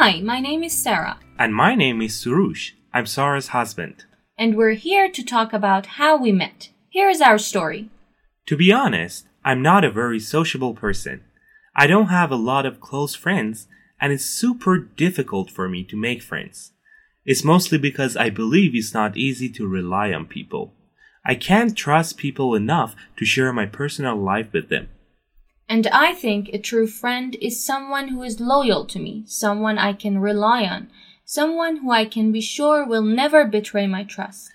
Hi, my name is Sarah. And my name is Surush. I'm Sarah's husband. And we're here to talk about how we met. Here is our story. To be honest, I'm not a very sociable person. I don't have a lot of close friends, and it's super difficult for me to make friends. It's mostly because I believe it's not easy to rely on people. I can't trust people enough to share my personal life with them. And I think a true friend is someone who is loyal to me, someone I can rely on, someone who I can be sure will never betray my trust.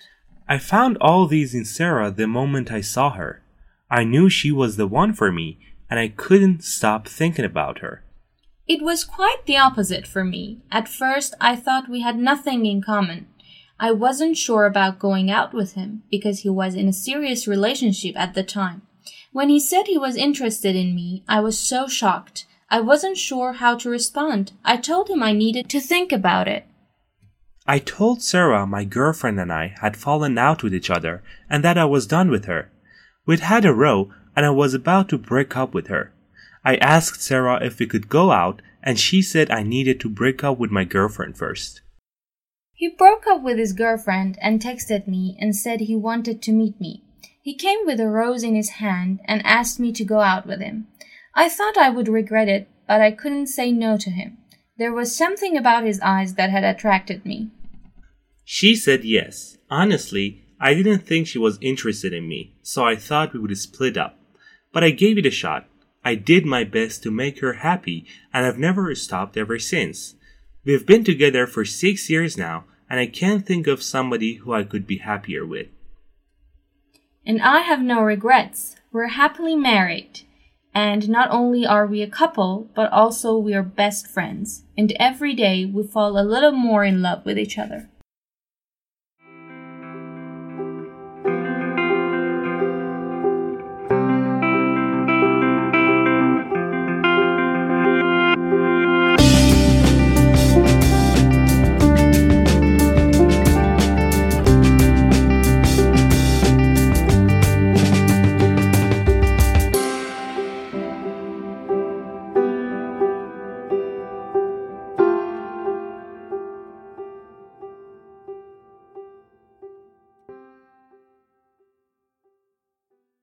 I found all these in Sarah the moment I saw her. I knew she was the one for me, and I couldn't stop thinking about her. It was quite the opposite for me. At first, I thought we had nothing in common. I wasn't sure about going out with him because he was in a serious relationship at the time. When he said he was interested in me, I was so shocked. I wasn't sure how to respond. I told him I needed to think about it. I told Sarah my girlfriend and I had fallen out with each other and that I was done with her. We'd had a row and I was about to break up with her. I asked Sarah if we could go out and she said I needed to break up with my girlfriend first. He broke up with his girlfriend and texted me and said he wanted to meet me. He came with a rose in his hand and asked me to go out with him. I thought I would regret it, but I couldn't say no to him. There was something about his eyes that had attracted me. She said yes. Honestly, I didn't think she was interested in me, so I thought we would split up. But I gave it a shot. I did my best to make her happy, and I've never stopped ever since. We've been together for six years now, and I can't think of somebody who I could be happier with. And I have no regrets. We're happily married. And not only are we a couple, but also we are best friends. And every day we fall a little more in love with each other.